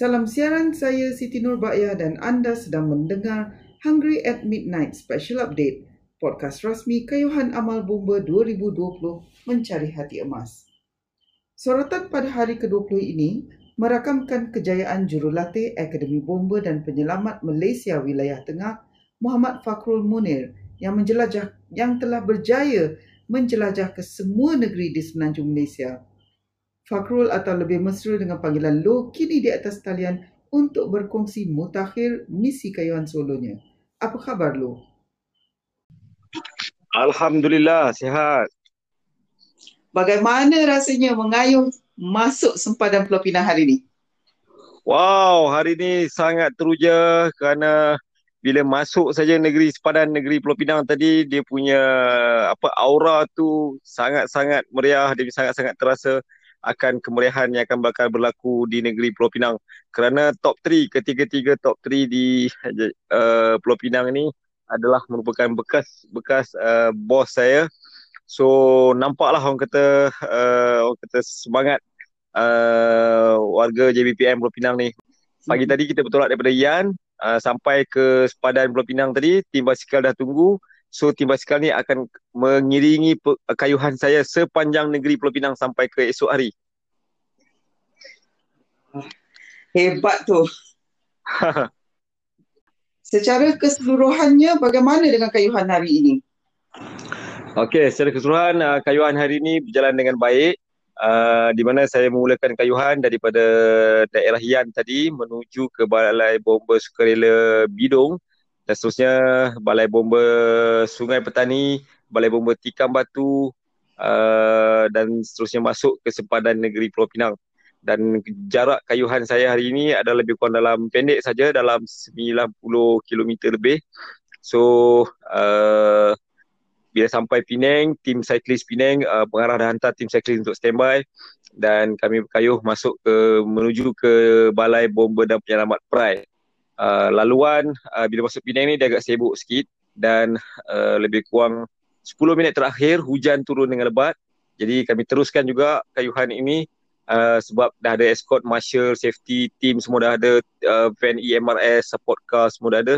Salam siaran saya Siti Nurbaya dan anda sedang mendengar Hungry at Midnight Special Update, podcast rasmi Kayuhan Amal Bomba 2020 Mencari Hati Emas. Sorotan pada hari ke-20 ini merakamkan kejayaan jurulatih Akademi Bomba dan Penyelamat Malaysia Wilayah Tengah Muhammad Fakrul Munir yang menjelajah yang telah berjaya menjelajah ke semua negeri di semenanjung Malaysia. Fakrul atau lebih mesra dengan panggilan Lo kini di atas talian untuk berkongsi mutakhir misi kayuhan solonya. Apa khabar Lo? Alhamdulillah, sihat. Bagaimana rasanya mengayuh masuk sempadan Pulau Pinang hari ini? Wow, hari ini sangat teruja kerana bila masuk saja negeri sepadan negeri Pulau Pinang tadi dia punya apa aura tu sangat-sangat meriah dia sangat-sangat terasa akan kemeriahan yang akan bakal berlaku di negeri Pulau Pinang. Kerana top 3 ketiga-tiga top 3 di uh, Pulau Pinang ni adalah merupakan bekas bekas uh, bos saya. So nampaklah orang kata uh, orang kata semangat uh, warga JBPM Pulau Pinang ni. Pagi hmm. tadi kita bertolak daripada Yan uh, sampai ke sepadan Pulau Pinang tadi. Tim basikal dah tunggu So tim basikal ni akan mengiringi kayuhan saya sepanjang negeri Pulau Pinang sampai ke esok hari. Hebat tu. secara keseluruhannya bagaimana dengan kayuhan hari ini? Okey, secara keseluruhan uh, kayuhan hari ini berjalan dengan baik. Uh, di mana saya memulakan kayuhan daripada daerah Yan tadi menuju ke Balai Bomba Sukarela Bidong dan seterusnya Balai Bomba Sungai Petani, Balai Bomba Tikam Batu uh, dan seterusnya masuk ke sempadan negeri Pulau Pinang. Dan jarak kayuhan saya hari ini adalah lebih kurang dalam pendek saja dalam 90 km lebih. So uh, bila sampai Penang, tim cyclist Penang uh, pengarah dah hantar tim cyclist untuk standby dan kami berkayuh masuk ke menuju ke Balai Bomba dan Penyelamat Pride uh, laluan uh, bila masuk Penang ni dia agak sibuk sikit dan uh, lebih kurang 10 minit terakhir hujan turun dengan lebat. Jadi kami teruskan juga kayuhan ini uh, sebab dah ada escort marshal, safety team semua dah ada, uh, van EMRS, support car semua dah ada.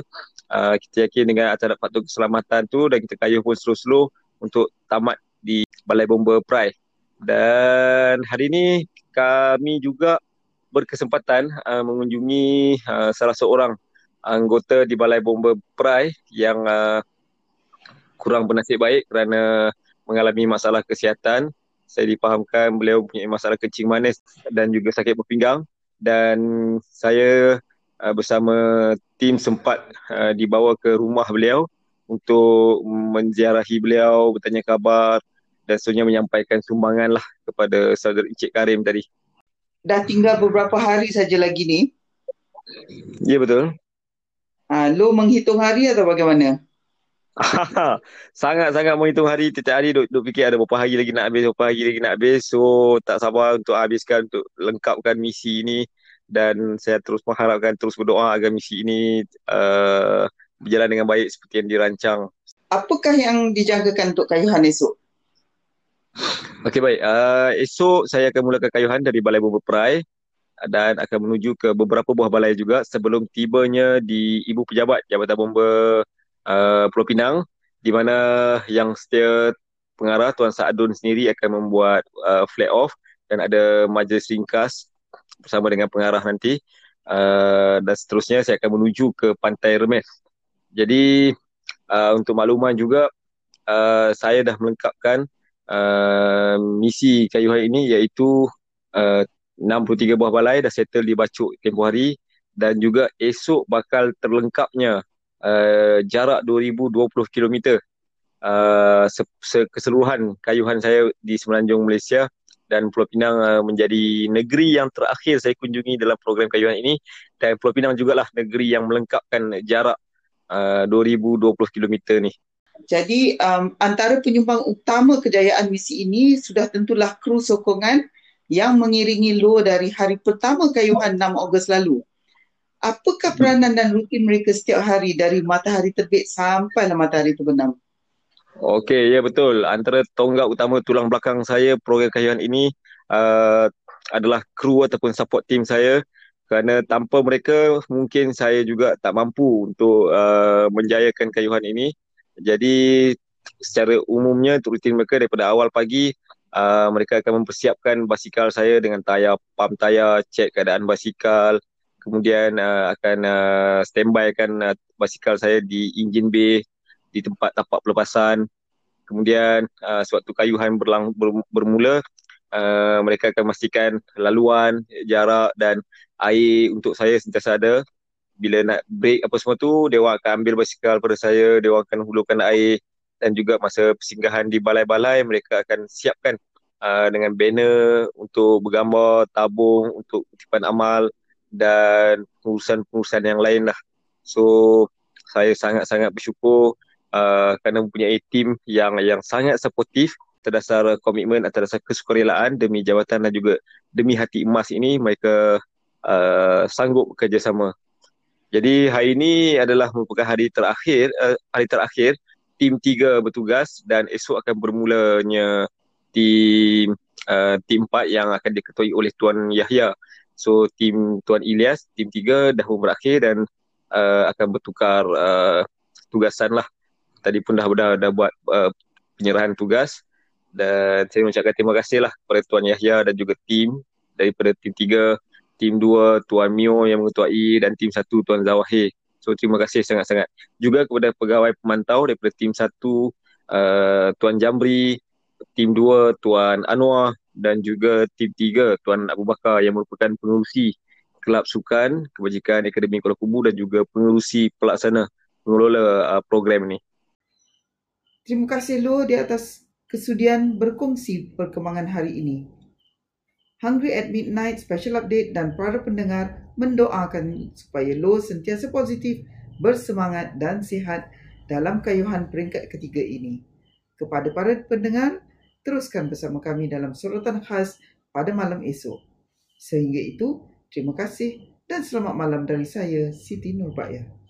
Uh, kita yakin dengan acara patut keselamatan tu dan kita kayuh pun slow-slow untuk tamat di Balai Bomba Pride. Dan hari ini kami juga berkesempatan uh, mengunjungi uh, salah seorang anggota di Balai Bomba Prai yang uh, kurang bernasib baik kerana mengalami masalah kesihatan. Saya dipahamkan beliau punya masalah kencing manis dan juga sakit berpinggang dan saya uh, bersama tim sempat uh, dibawa ke rumah beliau untuk menziarahi beliau, bertanya khabar dan seterusnya menyampaikan sumbangan lah kepada saudara Encik Karim tadi dah tinggal beberapa hari saja lagi ni. Ya betul. Ha, lo menghitung hari atau bagaimana? Sangat-sangat menghitung hari Setiap hari duk, duk fikir ada berapa hari lagi nak habis Berapa hari lagi nak habis So tak sabar untuk habiskan Untuk lengkapkan misi ini Dan saya terus mengharapkan Terus berdoa agar misi ini uh, Berjalan dengan baik Seperti yang dirancang Apakah yang dijangkakan Untuk kayuhan esok? Okey baik. Uh, esok saya akan mulakan kayuhan dari Balai Bomba Perai dan akan menuju ke beberapa buah balai juga sebelum tibanya di Ibu Pejabat Jabatan Bomba uh, Pulau Pinang di mana yang setia pengarah Tuan Saadun sendiri akan membuat uh, flag off dan ada majlis ringkas bersama dengan pengarah nanti uh, dan seterusnya saya akan menuju ke Pantai Remes. Jadi uh, untuk makluman juga uh, saya dah melengkapkan uh, misi kayuhan ini iaitu uh, 63 buah balai dah settle di Bacuk tempoh hari dan juga esok bakal terlengkapnya uh, jarak 2020 km uh, keseluruhan kayuhan saya di semenanjung Malaysia dan Pulau Pinang uh, menjadi negeri yang terakhir saya kunjungi dalam program kayuhan ini dan Pulau Pinang jugalah negeri yang melengkapkan jarak uh, 2020 km ni. Jadi um, antara penyumbang utama kejayaan misi ini sudah tentulah kru sokongan yang mengiringi Lo dari hari pertama kayuhan 6 Ogos lalu. Apakah peranan dan rutin mereka setiap hari dari matahari terbit sampai matahari terbenam? Okey, ya betul. Antara tonggak utama tulang belakang saya program kayuhan ini uh, adalah kru ataupun support team saya kerana tanpa mereka mungkin saya juga tak mampu untuk uh, menjayakan kayuhan ini. Jadi secara umumnya rutin mereka daripada awal pagi uh, mereka akan mempersiapkan basikal saya dengan tayar, pump tayar, cek keadaan basikal. Kemudian uh, akan uh, standbykan uh, basikal saya di engine bay di tempat tapak pelepasan. Kemudian uh, sewaktu kayuhan berlang, ber, bermula uh, mereka akan memastikan laluan, jarak dan air untuk saya sentiasa ada. Bila nak break apa semua tu, dia akan ambil basikal pada saya, dia akan hulurkan air dan juga masa persinggahan di balai-balai mereka akan siapkan uh, dengan banner untuk bergambar, tabung untuk kutipan amal dan pengurusan-pengurusan yang lain lah. So saya sangat-sangat bersyukur uh, kerana mempunyai tim yang yang sangat supportive terdasar komitmen atau terdasar kesukarelaan demi jawatan dan juga demi hati emas ini mereka uh, sanggup bekerjasama. Jadi hari ini adalah merupakan hari terakhir uh, hari terakhir tim tiga bertugas dan esok akan bermulanya tim uh, tim empat yang akan diketuai oleh Tuan Yahya. So tim Tuan Ilyas, tim tiga dah berakhir dan uh, akan bertukar uh, tugasan lah. Tadi pun dah dah, dah buat uh, penyerahan tugas dan saya mengucapkan terima kasih lah kepada Tuan Yahya dan juga tim daripada tim tim dua Tuan Mio yang mengetuai dan tim satu Tuan Zawahir. So terima kasih sangat-sangat. Juga kepada pegawai pemantau daripada tim satu uh, Tuan Jamri, tim dua Tuan Anwar dan juga tim tiga Tuan Abu Bakar yang merupakan pengurusi Kelab Sukan Kebajikan Akademi Kuala Kubu dan juga pengurusi pelaksana pengelola uh, program ini. Terima kasih Lu di atas kesudian berkongsi perkembangan hari ini. Hungry at Midnight Special Update dan para pendengar mendoakan supaya Lo sentiasa positif, bersemangat dan sihat dalam kayuhan peringkat ketiga ini. Kepada para pendengar, teruskan bersama kami dalam sorotan khas pada malam esok. Sehingga itu, terima kasih dan selamat malam dari saya, Siti Nurbaya.